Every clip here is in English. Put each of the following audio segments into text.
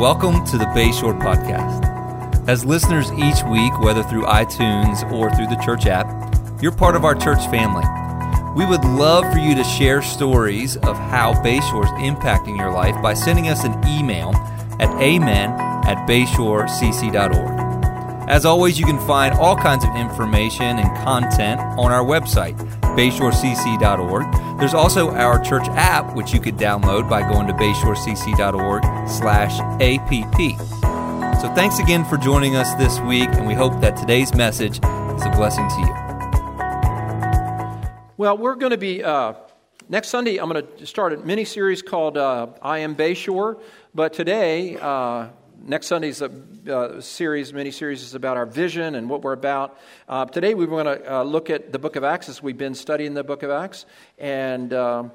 Welcome to the Bayshore Podcast. As listeners each week, whether through iTunes or through the church app, you're part of our church family. We would love for you to share stories of how Bayshore is impacting your life by sending us an email at amen at bayshorecc.org. As always, you can find all kinds of information and content on our website, bayshorecc.org. There's also our church app, which you could download by going to bayshorecc.org slash app. So thanks again for joining us this week, and we hope that today's message is a blessing to you. Well, we're going to be, uh, next Sunday, I'm going to start a mini series called uh, I Am Bayshore. But today, uh, next Sunday's a, uh, series, mini series, is about our vision and what we're about. Uh, today, we are going to uh, look at the book of Acts as we've been studying the book of Acts. And um,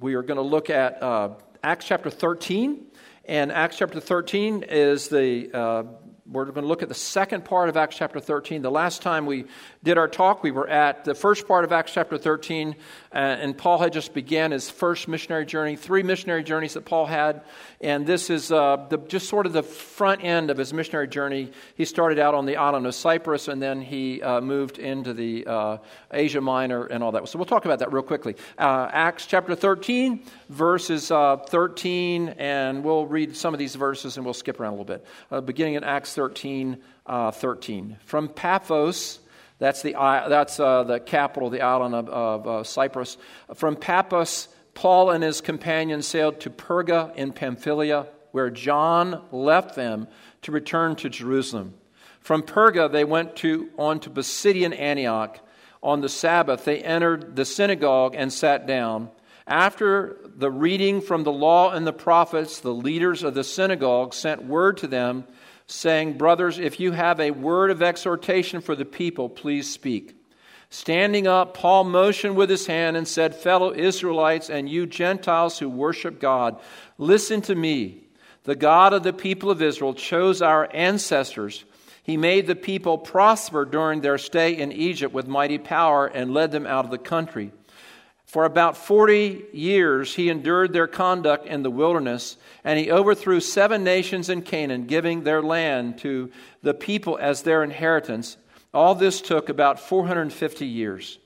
we are going to look at uh, Acts chapter 13. And Acts chapter 13 is the uh, we're going to look at the second part of Acts chapter 13. The last time we did our talk, we were at the first part of Acts chapter 13, uh, and Paul had just began his first missionary journey, three missionary journeys that Paul had, and this is uh, the, just sort of the front end of his missionary journey. He started out on the island of Cyprus, and then he uh, moved into the uh, Asia Minor and all that. So we'll talk about that real quickly. Uh, Acts chapter 13, verses uh, 13, and we'll read some of these verses and we'll skip around a little bit. beginning in Acts 13, 13. From Paphos, that's the, that's, uh, the capital, the island of, of uh, Cyprus. From Paphos, Paul and his companions sailed to Perga in Pamphylia, where John left them to return to Jerusalem. From Perga, they went to, on to Pisidian Antioch. On the Sabbath, they entered the synagogue and sat down. After the reading from the law and the prophets, the leaders of the synagogue sent word to them saying, Brothers, if you have a word of exhortation for the people, please speak. Standing up, Paul motioned with his hand and said, Fellow Israelites and you Gentiles who worship God, listen to me. The God of the people of Israel chose our ancestors. He made the people prosper during their stay in Egypt with mighty power and led them out of the country. For about 40 years, he endured their conduct in the wilderness, and he overthrew seven nations in Canaan, giving their land to the people as their inheritance. All this took about 450 years.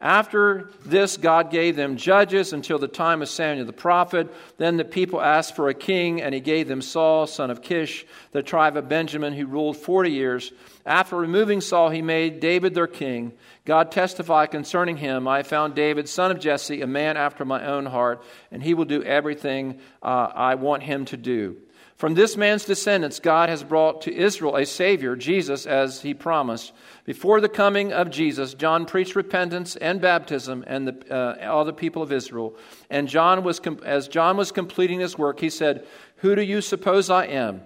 After this, God gave them judges until the time of Samuel the prophet. Then the people asked for a king, and he gave them Saul, son of Kish, the tribe of Benjamin, who ruled 40 years. After removing Saul, he made David their king. God testified concerning him I found David, son of Jesse, a man after my own heart, and he will do everything uh, I want him to do. From this man's descendants, God has brought to Israel a Savior, Jesus, as he promised. Before the coming of Jesus, John preached repentance and baptism and the, uh, all the people of Israel. And John was com- as John was completing his work, he said, Who do you suppose I am?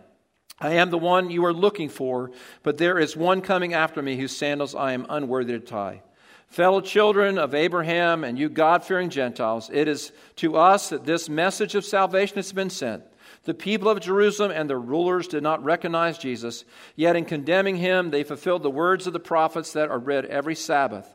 I am the one you are looking for, but there is one coming after me whose sandals I am unworthy to tie. Fellow children of Abraham and you God fearing Gentiles, it is to us that this message of salvation has been sent. The people of Jerusalem and their rulers did not recognize Jesus, yet in condemning him, they fulfilled the words of the prophets that are read every Sabbath.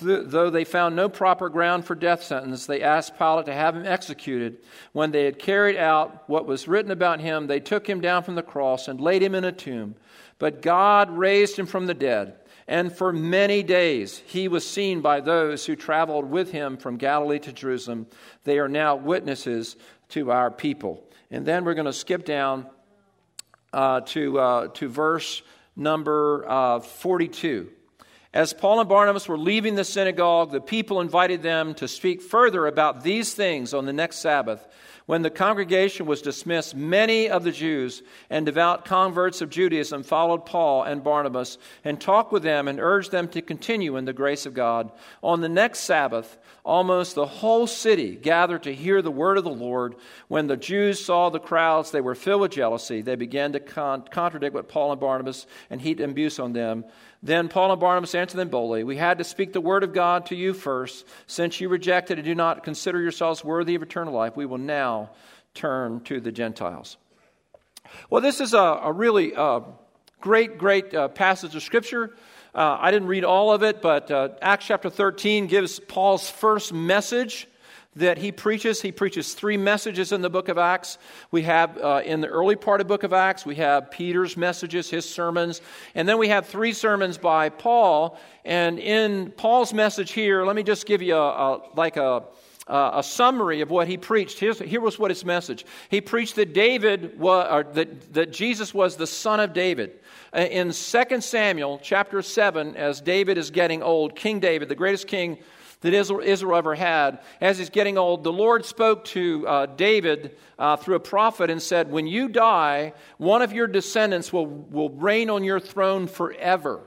Though they found no proper ground for death sentence, they asked Pilate to have him executed. When they had carried out what was written about him, they took him down from the cross and laid him in a tomb. But God raised him from the dead. And for many days he was seen by those who traveled with him from Galilee to Jerusalem. They are now witnesses to our people. And then we're going to skip down uh, to, uh, to verse number uh, 42. As Paul and Barnabas were leaving the synagogue, the people invited them to speak further about these things on the next Sabbath. When the congregation was dismissed, many of the Jews and devout converts of Judaism followed Paul and Barnabas and talked with them and urged them to continue in the grace of God. On the next Sabbath, almost the whole city gathered to hear the word of the Lord. When the Jews saw the crowds, they were filled with jealousy. They began to con- contradict what Paul and Barnabas and heap abuse on them. Then Paul and Barnabas answered them boldly We had to speak the word of God to you first. Since you rejected and do not consider yourselves worthy of eternal life, we will now turn to the Gentiles. Well, this is a, a really uh, great, great uh, passage of Scripture. Uh, I didn't read all of it, but uh, Acts chapter 13 gives Paul's first message that he preaches. He preaches three messages in the book of Acts. We have, uh, in the early part of book of Acts, we have Peter's messages, his sermons, and then we have three sermons by Paul. And in Paul's message here, let me just give you a, a like a, a summary of what he preached. Here's, here was what his message. He preached that David was, that, that Jesus was the son of David. Uh, in 2 Samuel chapter 7, as David is getting old, King David, the greatest king that Israel ever had. As he's getting old, the Lord spoke to uh, David uh, through a prophet and said, When you die, one of your descendants will, will reign on your throne forever.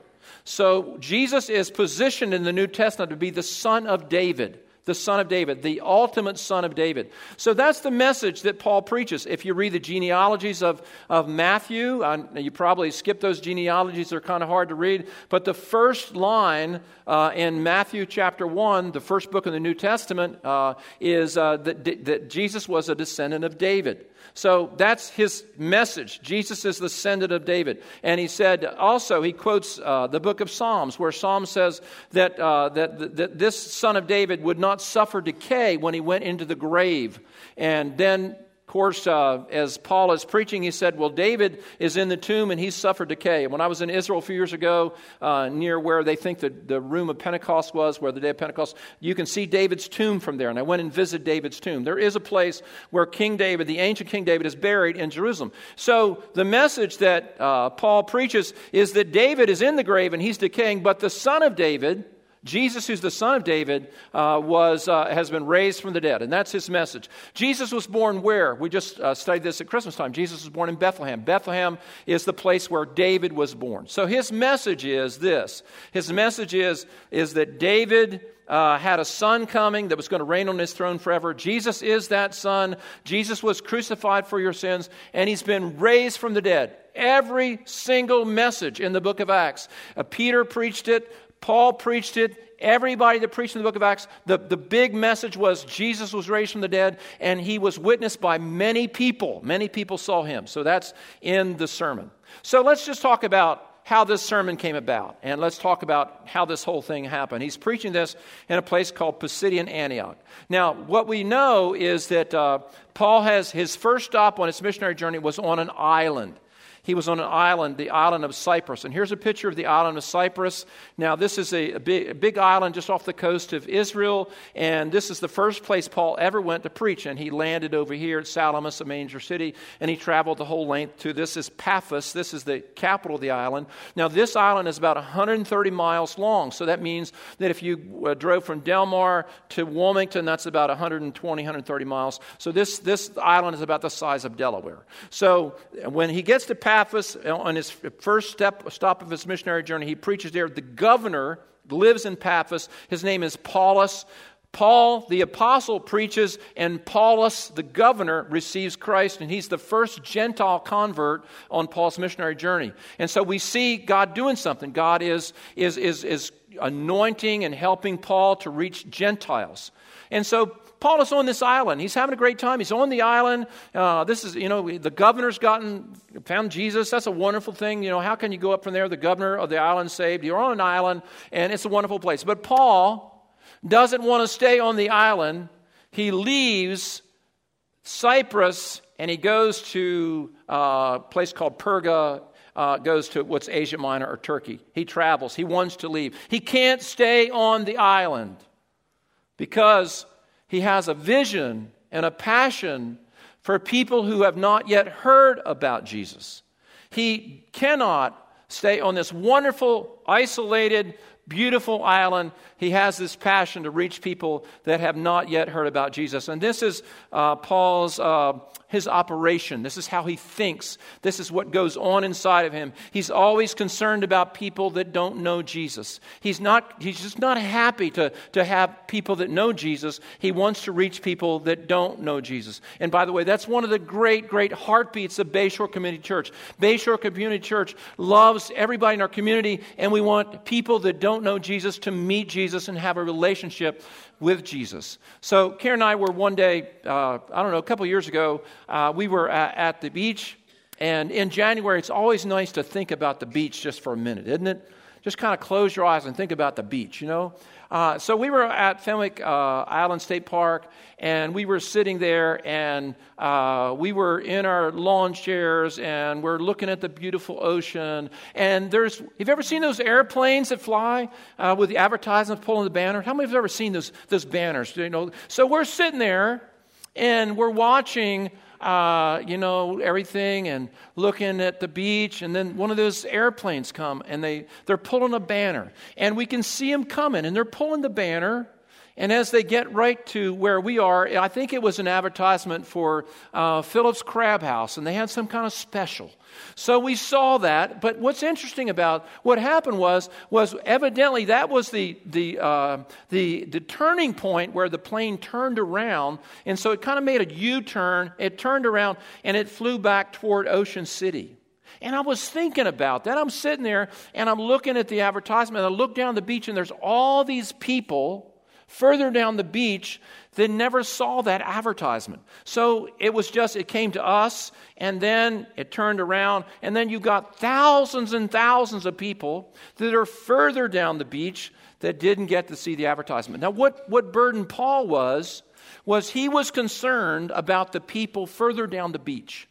So Jesus is positioned in the New Testament to be the son of David the son of David, the ultimate son of David. So that's the message that Paul preaches. If you read the genealogies of, of Matthew, uh, you probably skip those genealogies, they're kind of hard to read. But the first line uh, in Matthew chapter 1, the first book in the New Testament, uh, is uh, that, that Jesus was a descendant of David. So that's his message. Jesus is the descendant of David. And he said also, he quotes uh, the book of Psalms, where Psalm says that, uh, that, that this son of David would not suffer decay when he went into the grave. And then course, uh, as Paul is preaching, he said, Well, David is in the tomb and he's suffered decay. When I was in Israel a few years ago, uh, near where they think the, the room of Pentecost was, where the day of Pentecost, you can see David's tomb from there. And I went and visited David's tomb. There is a place where King David, the ancient King David, is buried in Jerusalem. So the message that uh, Paul preaches is that David is in the grave and he's decaying, but the son of David, Jesus, who's the son of David, uh, was, uh, has been raised from the dead, and that's his message. Jesus was born where? We just uh, studied this at Christmas time. Jesus was born in Bethlehem. Bethlehem is the place where David was born. So his message is this His message is, is that David uh, had a son coming that was going to reign on his throne forever. Jesus is that son. Jesus was crucified for your sins, and he's been raised from the dead. Every single message in the book of Acts. Uh, Peter preached it, Paul preached it. Everybody that preached in the book of Acts, the, the big message was Jesus was raised from the dead, and he was witnessed by many people. Many people saw him. So that's in the sermon. So let's just talk about how this sermon came about, and let's talk about how this whole thing happened. He's preaching this in a place called Pisidian Antioch. Now, what we know is that uh, Paul has his first stop on his missionary journey was on an island. He was on an island, the island of Cyprus. And here's a picture of the island of Cyprus. Now, this is a, a, big, a big island just off the coast of Israel, and this is the first place Paul ever went to preach. And he landed over here at Salamis, a major city, and he traveled the whole length to this is Paphos. This is the capital of the island. Now, this island is about 130 miles long, so that means that if you uh, drove from Delmar to Wilmington, that's about 120, 130 miles. So this, this island is about the size of Delaware. So when he gets to Paphos, Paphos, uh, on his first step, stop of his missionary journey, he preaches there. The governor lives in Paphos. His name is Paulus. Paul, the apostle, preaches, and Paulus, the governor, receives Christ, and he's the first Gentile convert on Paul's missionary journey. And so we see God doing something. God is, is, is, is anointing and helping Paul to reach Gentiles. And so Paul is on this island. He's having a great time. He's on the island. Uh, this is, you know, the governor's gotten, found Jesus. That's a wonderful thing. You know, how can you go up from there? The governor of the island saved. You're on an island, and it's a wonderful place. But Paul doesn't want to stay on the island. He leaves Cyprus and he goes to a place called Perga uh, goes to what's Asia Minor or Turkey. He travels. He wants to leave. He can't stay on the island because he has a vision and a passion for people who have not yet heard about Jesus. He cannot stay on this wonderful, isolated, beautiful island. He has this passion to reach people that have not yet heard about Jesus. And this is uh, Paul's uh, his operation. This is how he thinks. This is what goes on inside of him. He's always concerned about people that don't know Jesus. He's, not, he's just not happy to, to have people that know Jesus. He wants to reach people that don't know Jesus. And by the way, that's one of the great, great heartbeats of Bayshore Community Church. Bayshore Community Church loves everybody in our community, and we want people that don't know Jesus to meet Jesus and have a relationship with Jesus. So, Karen and I were one day, uh, I don't know, a couple years ago, uh, we were at, at, the beach. And in January, it's always nice to think about the beach just for a minute, isn't it? just kind of close your eyes and think about the beach, you know? Uh, so we were at Fenwick uh, Island State Park, and we were sitting there, and uh, we were in our lawn chairs, and we're looking at the beautiful ocean. And there's, have you ever seen those airplanes that fly uh, with the advertisements pulling the banner? How many of you have ever seen those, those banners? You know, so we're sitting there, and we're watching uh, you know, everything and looking at the beach. And then one of those airplanes come and they, they're pulling a banner. And we can see them coming and they're pulling the banner. And as they get right to where we are, I think it was an advertisement for uh, Phillips Crab House, and they had some kind of special. So we saw that. But what's interesting about what happened was, was evidently that was the, the, uh, the, the turning point where the plane turned around. And so it kind of made a U turn. It turned around and it flew back toward Ocean City. And I was thinking about that. I'm sitting there and I'm looking at the advertisement. And I look down the beach and there's all these people further down the beach that never saw that advertisement. So it was just, it came to us, and then it turned around, and then you got thousands and thousands of people that are further down the beach that didn't get to see the advertisement. Now, what, what burden Paul was, was he was concerned about the people further down the beach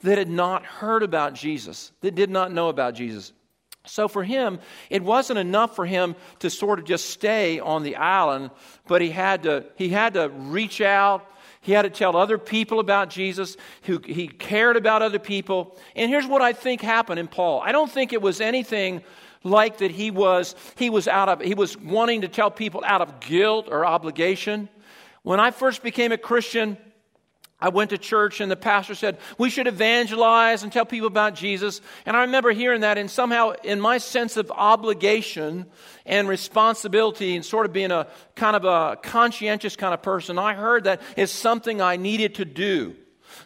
that had not heard about Jesus, that did not know about Jesus. So for him, it wasn't enough for him to sort of just stay on the island, but he had to, he had to reach out. He had to tell other people about Jesus, who he cared about other people. And here's what I think happened in Paul. I don't think it was anything like that he was he was out of he was wanting to tell people out of guilt or obligation. When I first became a Christian, I went to church and the pastor said, we should evangelize and tell people about Jesus. And I remember hearing that and somehow in my sense of obligation and responsibility and sort of being a kind of a conscientious kind of person, I heard that is something I needed to do.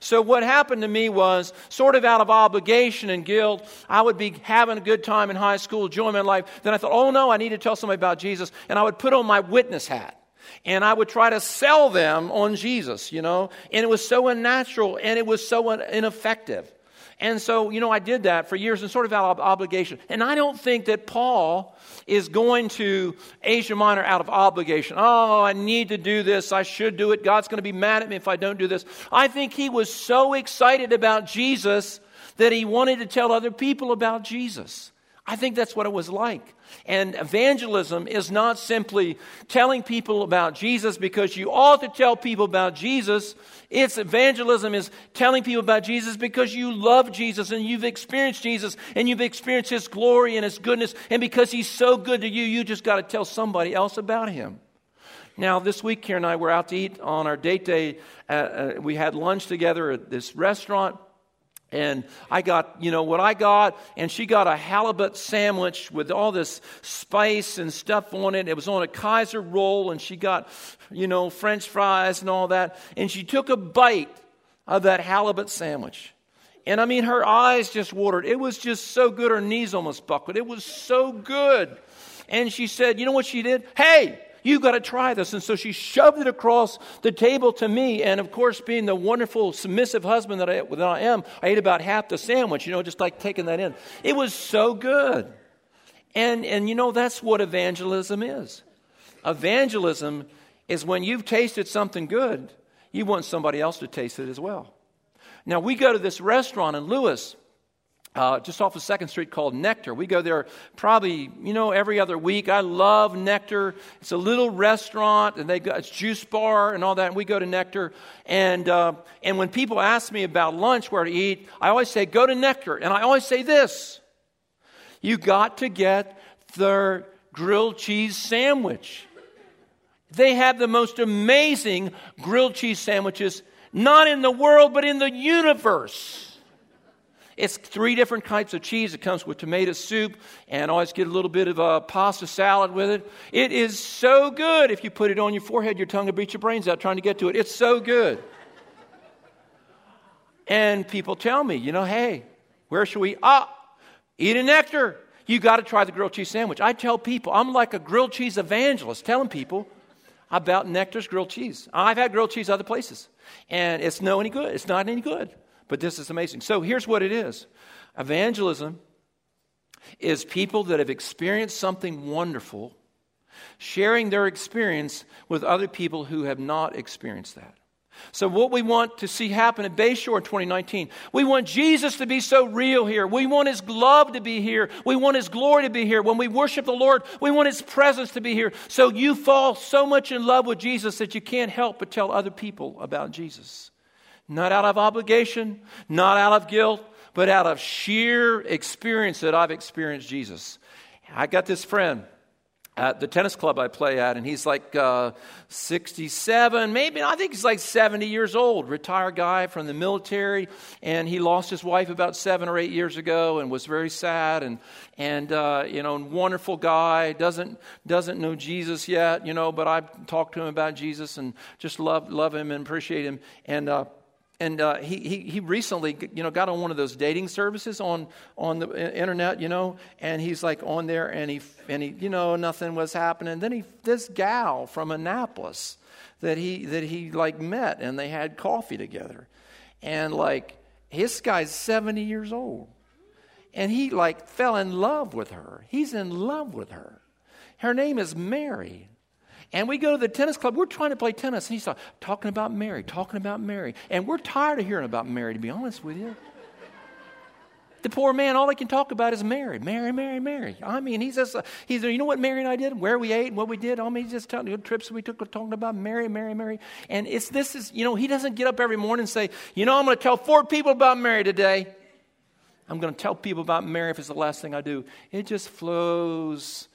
So what happened to me was sort of out of obligation and guilt, I would be having a good time in high school, enjoying my life. Then I thought, oh no, I need to tell somebody about Jesus. And I would put on my witness hat and I would try to sell them on Jesus, you know, and it was so unnatural and it was so ineffective. And so, you know, I did that for years and sort of out of obligation. And I don't think that Paul is going to Asia Minor out of obligation. Oh, I need to do this. I should do it. God's going to be mad at me if I don't do this. I think he was so excited about Jesus that he wanted to tell other people about Jesus. I think that's what it was like. And evangelism is not simply telling people about Jesus because you ought to tell people about Jesus. It's evangelism is telling people about Jesus because you love Jesus and you've experienced Jesus and you've experienced his glory and his goodness. And because he's so good to you, you just got to tell somebody else about him. Now, this week, Karen and I were out to eat on our date day. Uh, uh, we had lunch together at this restaurant. And I got, you know, what I got, and she got a halibut sandwich with all this spice and stuff on it. It was on a Kaiser roll, and she got, you know, French fries and all that. And she took a bite of that halibut sandwich. And I mean, her eyes just watered. It was just so good, her knees almost buckled. It was so good. And she said, You know what she did? Hey, You've got to try this. And so she shoved it across the table to me. And of course, being the wonderful, submissive husband that I, that I am, I ate about half the sandwich, you know, just like taking that in. It was so good. And, and you know, that's what evangelism is. Evangelism is when you've tasted something good, you want somebody else to taste it as well. Now, we go to this restaurant in Lewes uh, just off of Second Street called Nectar. We go there probably, you know, every other week. I love Nectar. It's a little restaurant, and they got it's juice bar and all that. And we go to Nectar, and uh, and when people ask me about lunch, where to eat, I always say go to Nectar, and I always say this: you got to get their grilled cheese sandwich. They have the most amazing grilled cheese sandwiches, not in the world, but in the universe. It's three different types of cheese. It comes with tomato soup and always get a little bit of a pasta salad with it. It is so good. If you put it on your forehead, your tongue will beat your brains out trying to get to it. It's so good. and people tell me, you know, hey, where should we? Ah, eat a nectar. You got to try the grilled cheese sandwich. I tell people, I'm like a grilled cheese evangelist, telling people about Nectar's grilled cheese. I've had grilled cheese other places, and it's no any good. It's not any good. But this is amazing. So here's what it is evangelism is people that have experienced something wonderful sharing their experience with other people who have not experienced that. So, what we want to see happen at Bayshore in 2019, we want Jesus to be so real here. We want His love to be here. We want His glory to be here. When we worship the Lord, we want His presence to be here. So, you fall so much in love with Jesus that you can't help but tell other people about Jesus. Not out of obligation, not out of guilt, but out of sheer experience that I've experienced Jesus. I got this friend at the tennis club I play at, and he's like uh, 67, maybe, I think he's like 70 years old, retired guy from the military, and he lost his wife about seven or eight years ago and was very sad, and, and uh, you know, wonderful guy, doesn't, doesn't know Jesus yet, you know, but I talked to him about Jesus and just love, love him and appreciate him, and uh, and uh, he, he, he recently you know got on one of those dating services on on the internet you know and he's like on there and he and he you know nothing was happening. Then he this gal from annapolis that he that he like met and they had coffee together. And like his guy's 70 years old. And he like fell in love with her. He's in love with her. Her name is mary and we go to the tennis club. We're trying to play tennis. And he's talking about Mary, talking about Mary. And we're tired of hearing about Mary, to be honest with you. The poor man, all he can talk about is Mary, Mary, Mary, Mary. I mean, he's just, he's, you know what Mary and I did, where we ate, what we did. I mean, he's just telling the trips we took, talking about Mary, Mary, Mary. And it's this is, you know, he doesn't get up every morning and say, you know, I'm going to tell four people about Mary today. I'm going to tell people about Mary if it's the last thing I do. It just flows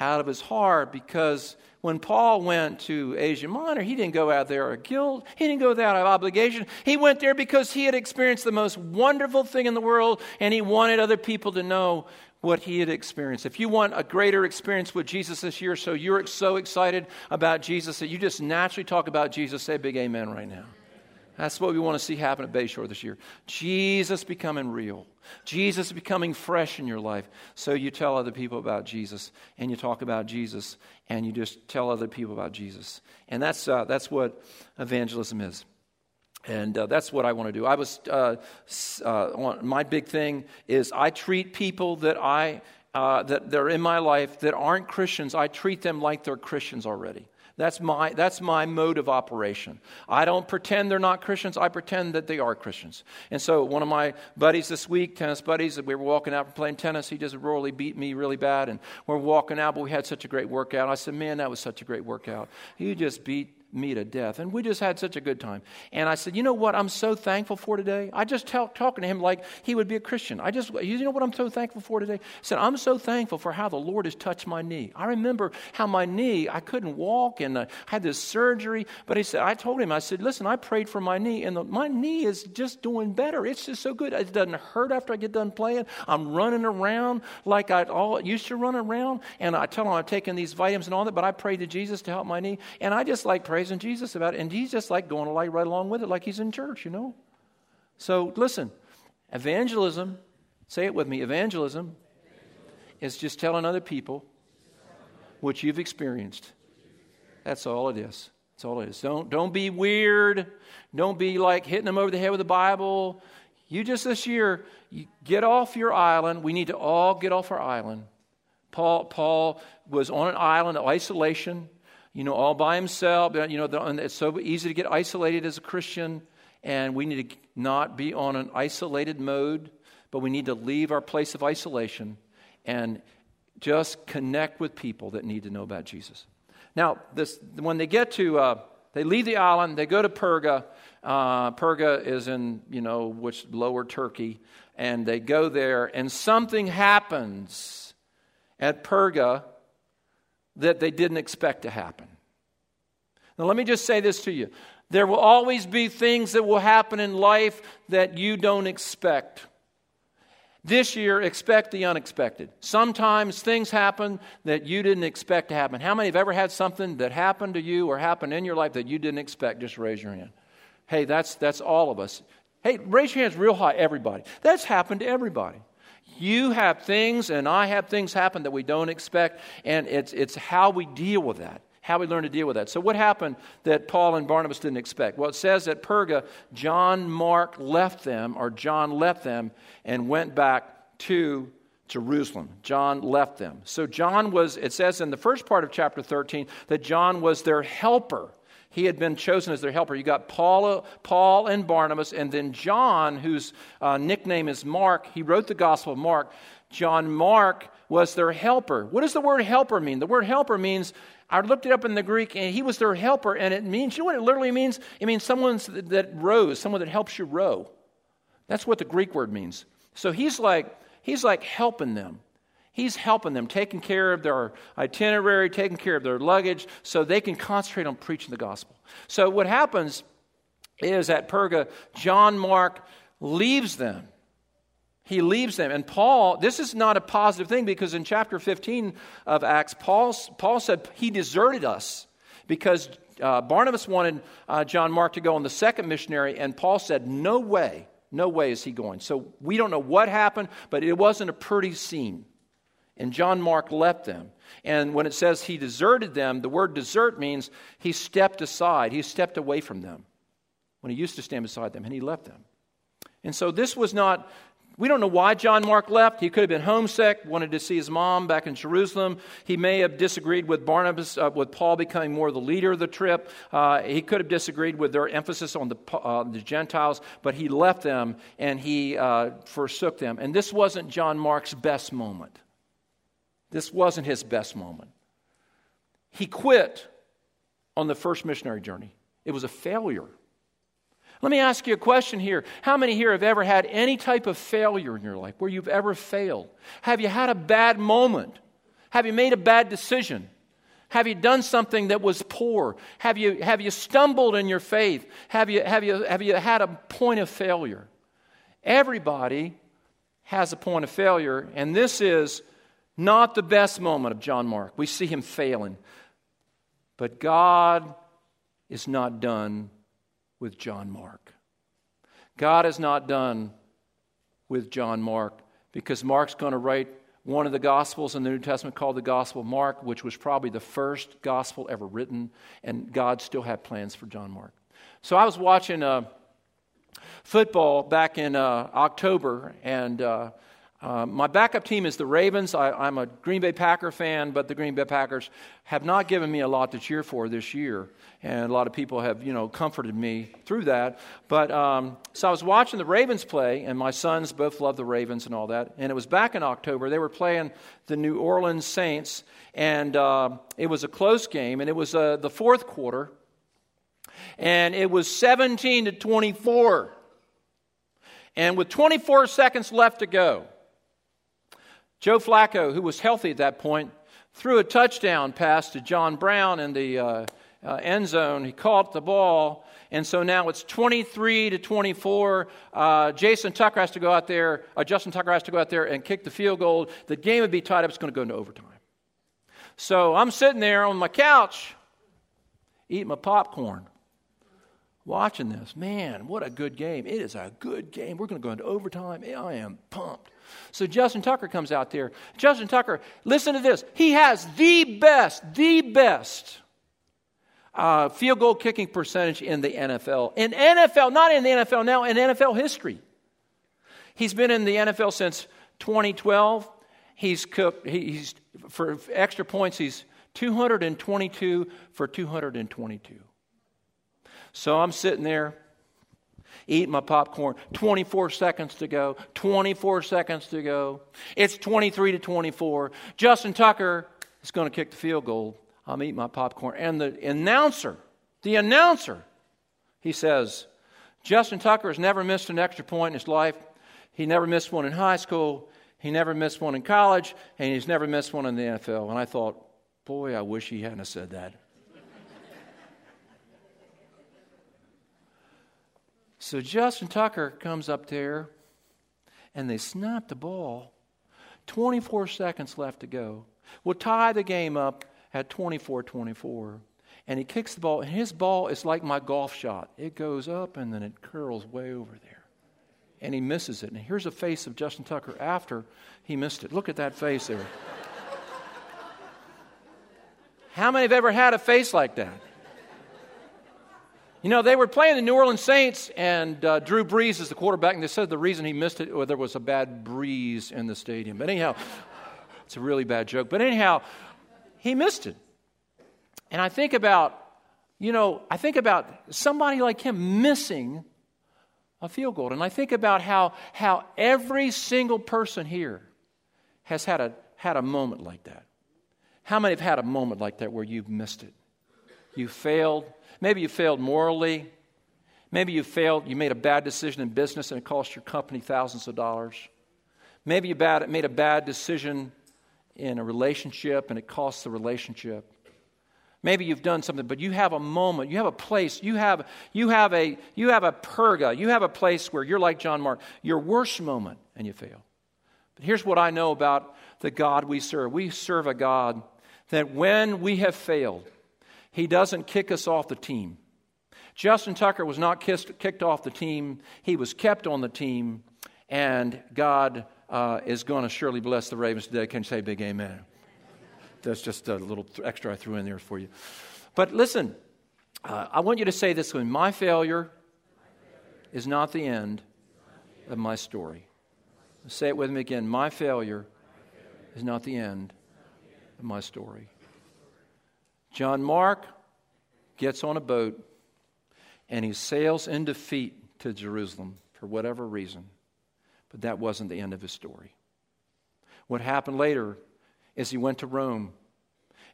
out of his heart because when Paul went to Asia Minor, he didn't go out there of guilt. He didn't go there out of obligation. He went there because he had experienced the most wonderful thing in the world and he wanted other people to know what he had experienced. If you want a greater experience with Jesus this year, so you're so excited about Jesus that you just naturally talk about Jesus, say big amen right now. That's what we want to see happen at Bayshore this year. Jesus becoming real. Jesus becoming fresh in your life. So you tell other people about Jesus and you talk about Jesus and you just tell other people about Jesus. And that's, uh, that's what evangelism is. And uh, that's what I want to do. I was, uh, uh my big thing is I treat people that I, uh, that, are in my life that aren't Christians, I treat them like they're Christians already. That's my, that's my mode of operation. I don't pretend they're not Christians, I pretend that they are Christians. And so, one of my buddies this week, tennis buddies, we were walking out from playing tennis. He just royally beat me really bad. And we're walking out, but we had such a great workout. I said, Man, that was such a great workout. He just beat me to death. And we just had such a good time. And I said, You know what I'm so thankful for today? I just tell, talking to him like he would be a Christian. I just, you know what I'm so thankful for today? I said, I'm so thankful for how the Lord has touched my knee. I remember how my knee, I couldn't walk and I had this surgery. But he said, I told him, I said, Listen, I prayed for my knee and the, my knee is just doing better. It's just so good. It doesn't hurt after I get done playing. I'm running around like I used to run around. And I tell him I'm taking these vitamins and all that, but I prayed to Jesus to help my knee. And I just like praising Jesus about it. And he's just like going like right along with it, like he's in church, you know? So listen, evangelism, say it with me, evangelism is just telling other people what you've experienced. That's all it is. That's all it is. Don't, don't be weird. Don't be like hitting them over the head with the Bible. You just this year, get off your island. We need to all get off our island. Paul, Paul was on an island of isolation you know, all by himself. You know, it's so easy to get isolated as a Christian, and we need to not be on an isolated mode, but we need to leave our place of isolation and just connect with people that need to know about Jesus. Now, this, when they get to, uh, they leave the island, they go to Perga. Uh, Perga is in, you know, which lower Turkey, and they go there, and something happens at Perga that they didn't expect to happen. Now, let me just say this to you there will always be things that will happen in life that you don't expect. This year, expect the unexpected. Sometimes things happen that you didn't expect to happen. How many have ever had something that happened to you or happened in your life that you didn't expect? Just raise your hand. Hey, that's, that's all of us. Hey, raise your hands real high, everybody. That's happened to everybody. You have things, and I have things happen that we don't expect, and it's, it's how we deal with that, how we learn to deal with that. So, what happened that Paul and Barnabas didn't expect? Well, it says at Perga, John Mark left them, or John left them, and went back to Jerusalem. John left them. So, John was, it says in the first part of chapter 13 that John was their helper. He had been chosen as their helper. You got Paul, Paul and Barnabas, and then John, whose uh, nickname is Mark. He wrote the Gospel of Mark. John Mark was their helper. What does the word helper mean? The word helper means, I looked it up in the Greek, and he was their helper, and it means, you know what it literally means? It means someone that rows, someone that helps you row. That's what the Greek word means. So he's like, he's like helping them. He's helping them, taking care of their itinerary, taking care of their luggage, so they can concentrate on preaching the gospel. So, what happens is at Perga, John Mark leaves them. He leaves them. And Paul, this is not a positive thing because in chapter 15 of Acts, Paul, Paul said he deserted us because uh, Barnabas wanted uh, John Mark to go on the second missionary, and Paul said, No way, no way is he going. So we don't know what happened, but it wasn't a pretty scene. And John Mark left them. And when it says he deserted them, the word desert means he stepped aside, he stepped away from them when he used to stand beside them, and he left them. And so this was not, we don't know why John Mark left. He could have been homesick, wanted to see his mom back in Jerusalem. He may have disagreed with Barnabas, uh, with Paul becoming more the leader of the trip. Uh, he could have disagreed with their emphasis on the, uh, the Gentiles, but he left them and he uh, forsook them. And this wasn't John Mark's best moment. This wasn't his best moment. He quit on the first missionary journey, it was a failure. Let me ask you a question here. How many here have ever had any type of failure in your life where you've ever failed? Have you had a bad moment? Have you made a bad decision? Have you done something that was poor? Have you, have you stumbled in your faith? Have you, have, you, have you had a point of failure? Everybody has a point of failure, and this is not the best moment of John Mark. We see him failing. But God is not done with John Mark. God is not done with John Mark because Mark's going to write one of the Gospels in the New Testament called the Gospel of Mark, which was probably the first gospel ever written, and God still had plans for John Mark. So I was watching uh, football back in uh, October, and uh, uh, my backup team is the Ravens. I, am a Green Bay Packer fan, but the Green Bay Packers have not given me a lot to cheer for this year, and a lot of people have, you know, comforted me through that. But um, so I was watching the Ravens play, and my sons both love the Ravens and all that. And it was back in October. They were playing the New Orleans Saints, and uh, it was a close game, and it was uh, the fourth quarter, and it was 17 to 24. And with 24 seconds left to go, Joe Flacco, who was healthy at that point, threw a touchdown pass to John Brown in the uh, uh, end zone. He caught the ball, and so now it's 23 to 24. Uh, Jason Tucker has to go out there, uh, Justin Tucker has to go out there and kick the field goal. The game would be tied up. It's going to go into overtime. So I'm sitting there on my couch eating my popcorn watching this. Man, what a good game. It is a good game. We're going to go into overtime. I am pumped. So Justin Tucker comes out there. Justin Tucker, listen to this. He has the best, the best uh, field goal kicking percentage in the NFL. In NFL, not in the NFL now, in NFL history. He's been in the NFL since 2012. He's cooked, he's, for extra points, he's 222 for 222. So I'm sitting there eating my popcorn. 24 seconds to go. 24 seconds to go. It's 23 to 24. Justin Tucker is going to kick the field goal. I'm eating my popcorn. And the announcer, the announcer, he says, Justin Tucker has never missed an extra point in his life. He never missed one in high school. He never missed one in college. And he's never missed one in the NFL. And I thought, boy, I wish he hadn't said that. So Justin Tucker comes up there and they snap the ball. 24 seconds left to go. We'll tie the game up at 24 24. And he kicks the ball, and his ball is like my golf shot. It goes up and then it curls way over there. And he misses it. And here's a face of Justin Tucker after he missed it. Look at that face there. How many have ever had a face like that? You know, they were playing the New Orleans Saints, and uh, Drew Brees is the quarterback, and they said the reason he missed it was there was a bad breeze in the stadium. But anyhow, it's a really bad joke. But anyhow, he missed it. And I think about, you know, I think about somebody like him missing a field goal. And I think about how, how every single person here has had a, had a moment like that. How many have had a moment like that where you've missed it? You failed Maybe you failed morally. Maybe you failed, you made a bad decision in business and it cost your company thousands of dollars. Maybe you bad, made a bad decision in a relationship and it cost the relationship. Maybe you've done something, but you have a moment, you have a place, you have, you have, a, you have a Perga, you have a place where you're like John Mark, your worst moment, and you fail. But here's what I know about the God we serve we serve a God that when we have failed, he doesn't kick us off the team. Justin Tucker was not kissed, kicked off the team, he was kept on the team, and God uh, is going to surely bless the Ravens today. Can you say big amen? That's just a little extra I threw in there for you. But listen, uh, I want you to say this one My failure is not the end of my story. Say it with me again. My failure is not the end of my story. John Mark gets on a boat and he sails in defeat to Jerusalem for whatever reason. But that wasn't the end of his story. What happened later is he went to Rome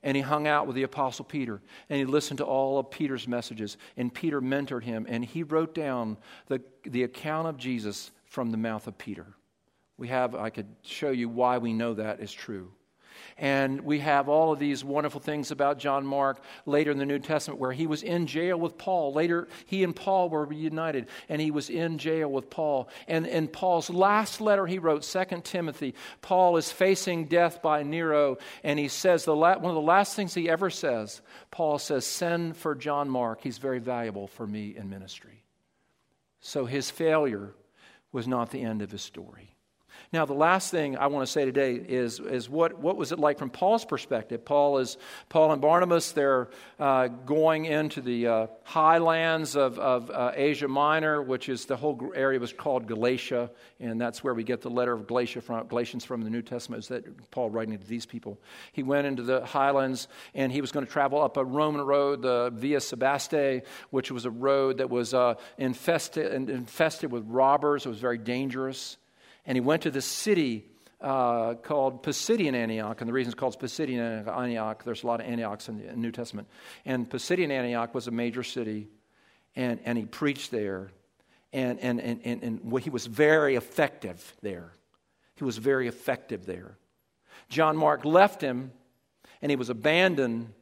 and he hung out with the Apostle Peter and he listened to all of Peter's messages. And Peter mentored him and he wrote down the, the account of Jesus from the mouth of Peter. We have, I could show you why we know that is true. And we have all of these wonderful things about John Mark later in the New Testament where he was in jail with Paul. Later, he and Paul were reunited, and he was in jail with Paul. And in Paul's last letter he wrote, 2 Timothy, Paul is facing death by Nero, and he says, the la- one of the last things he ever says, Paul says, Send for John Mark. He's very valuable for me in ministry. So his failure was not the end of his story. Now, the last thing I want to say today is, is what, what was it like from Paul's perspective? Paul is Paul and Barnabas. They're uh, going into the uh, highlands of, of uh, Asia Minor, which is the whole area was called Galatia, and that's where we get the letter of Galatia from, Galatians from the New Testament. Is that Paul writing to these people? He went into the highlands, and he was going to travel up a Roman road, the Via Sebaste, which was a road that was uh, infested, infested with robbers. It was very dangerous and he went to this city uh, called Pisidian Antioch, and the reason it's called Pisidian Antioch, there's a lot of Antiochs in the New Testament. And Pisidian Antioch was a major city, and, and he preached there, and, and, and, and, and he was very effective there. He was very effective there. John Mark left him, and he was abandoned.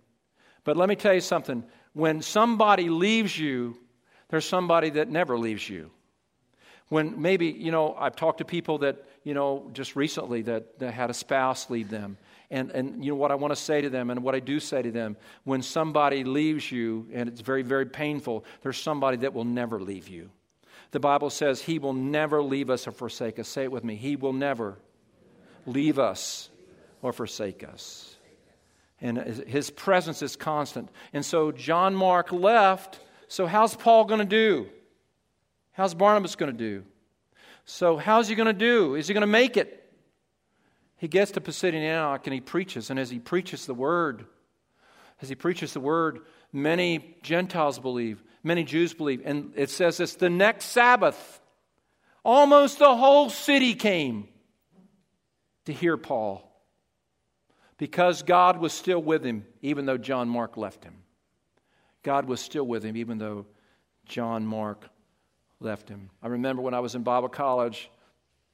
But let me tell you something when somebody leaves you, there's somebody that never leaves you when maybe, you know, I've talked to people that, you know, just recently that, that had a spouse leave them. And, and, you know, what I want to say to them and what I do say to them when somebody leaves you, and it's very, very painful, there's somebody that will never leave you. The Bible says he will never leave us or forsake us. Say it with me. He will never leave us or forsake us. And his presence is constant. And so John Mark left. So, how's Paul going to do? How's Barnabas going to do? So, how's he going to do? Is he going to make it? He gets to Pisidian Antioch and he preaches. And as he preaches the word, as he preaches the word, many Gentiles believe, many Jews believe. And it says this the next Sabbath, almost the whole city came to hear Paul because God was still with him, even though John Mark left him. God was still with him, even though John Mark left him. I remember when I was in Bible college,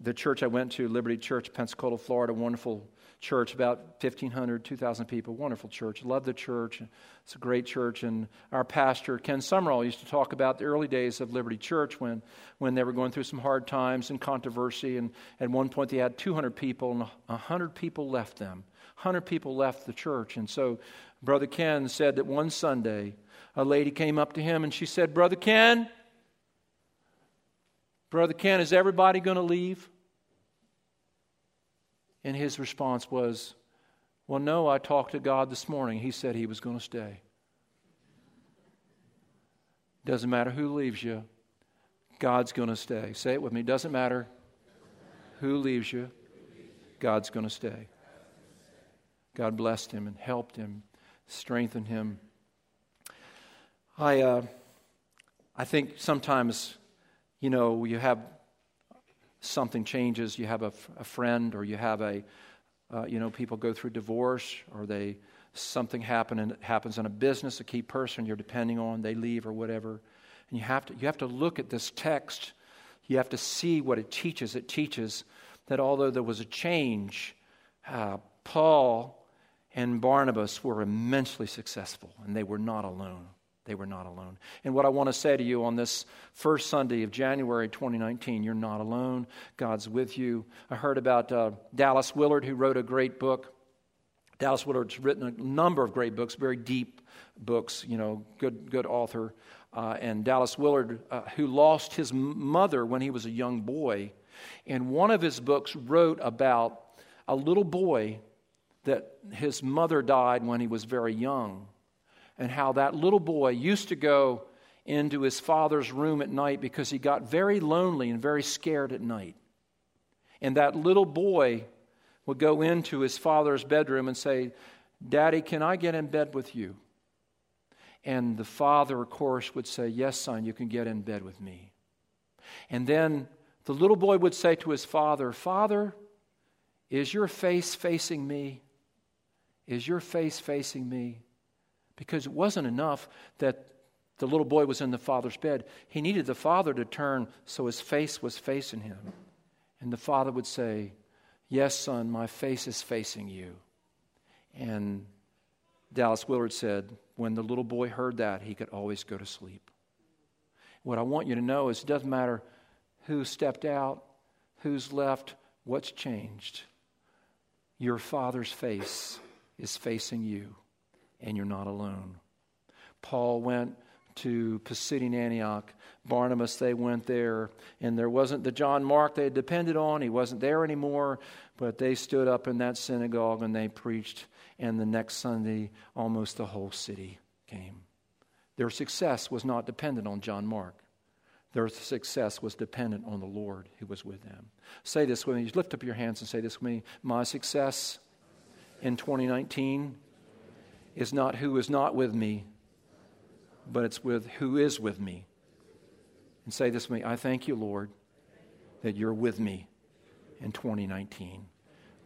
the church I went to, Liberty Church, Pensacola, Florida, wonderful church, about 1,500, 2,000 people, wonderful church. Love the church. It's a great church. And our pastor, Ken Summerall, used to talk about the early days of Liberty Church when, when they were going through some hard times and controversy. And at one point, they had 200 people, and 100 people left them. 100 people left the church. And so Brother Ken said that one Sunday, a lady came up to him and she said, Brother Ken, Brother Ken, is everybody going to leave? And his response was, Well, no, I talked to God this morning. He said he was going to stay. Doesn't matter who leaves you, God's going to stay. Say it with me. Doesn't matter who leaves you, God's going to stay. God blessed him and helped him, strengthened him. I, uh, I think sometimes, you know, you have something changes, you have a, a friend or you have a, uh, you know, people go through divorce or they, something happen and happens in a business, a key person you're depending on, they leave or whatever. And you have to, you have to look at this text. You have to see what it teaches. It teaches that although there was a change, uh, Paul and Barnabas were immensely successful, and they were not alone. They were not alone. And what I want to say to you on this first Sunday of January 2019, you're not alone. God's with you. I heard about uh, Dallas Willard, who wrote a great book. Dallas Willard's written a number of great books, very deep books, you know, good, good author. Uh, and Dallas Willard, uh, who lost his mother when he was a young boy, in one of his books wrote about a little boy that his mother died when he was very young and how that little boy used to go into his father's room at night because he got very lonely and very scared at night. And that little boy would go into his father's bedroom and say, Daddy, can I get in bed with you? And the father, of course, would say, Yes, son, you can get in bed with me. And then the little boy would say to his father, Father, is your face facing me? Is your face facing me? Because it wasn't enough that the little boy was in the father's bed. He needed the father to turn so his face was facing him. And the father would say, Yes, son, my face is facing you. And Dallas Willard said, when the little boy heard that, he could always go to sleep. What I want you to know is it doesn't matter who stepped out, who's left, what's changed. Your father's face is facing you and you're not alone. Paul went to Pisidian Antioch. Barnabas, they went there, and there wasn't the John Mark they had depended on. He wasn't there anymore, but they stood up in that synagogue and they preached, and the next Sunday, almost the whole city came. Their success was not dependent on John Mark. Their success was dependent on the Lord who was with them. Say this with me. Lift up your hands and say this with me. My success in 2019 is not who is not with me, but it's with who is with me. And say this to me I thank you, Lord, that you're with me in 2019.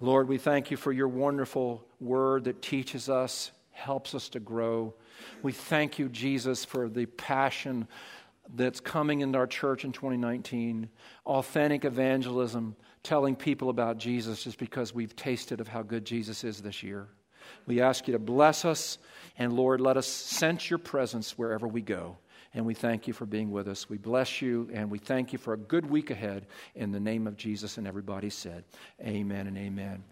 Lord, we thank you for your wonderful word that teaches us, helps us to grow. We thank you, Jesus, for the passion that's coming into our church in 2019. Authentic evangelism, telling people about Jesus just because we've tasted of how good Jesus is this year. We ask you to bless us, and Lord, let us sense your presence wherever we go. And we thank you for being with us. We bless you, and we thank you for a good week ahead. In the name of Jesus, and everybody said, Amen and amen.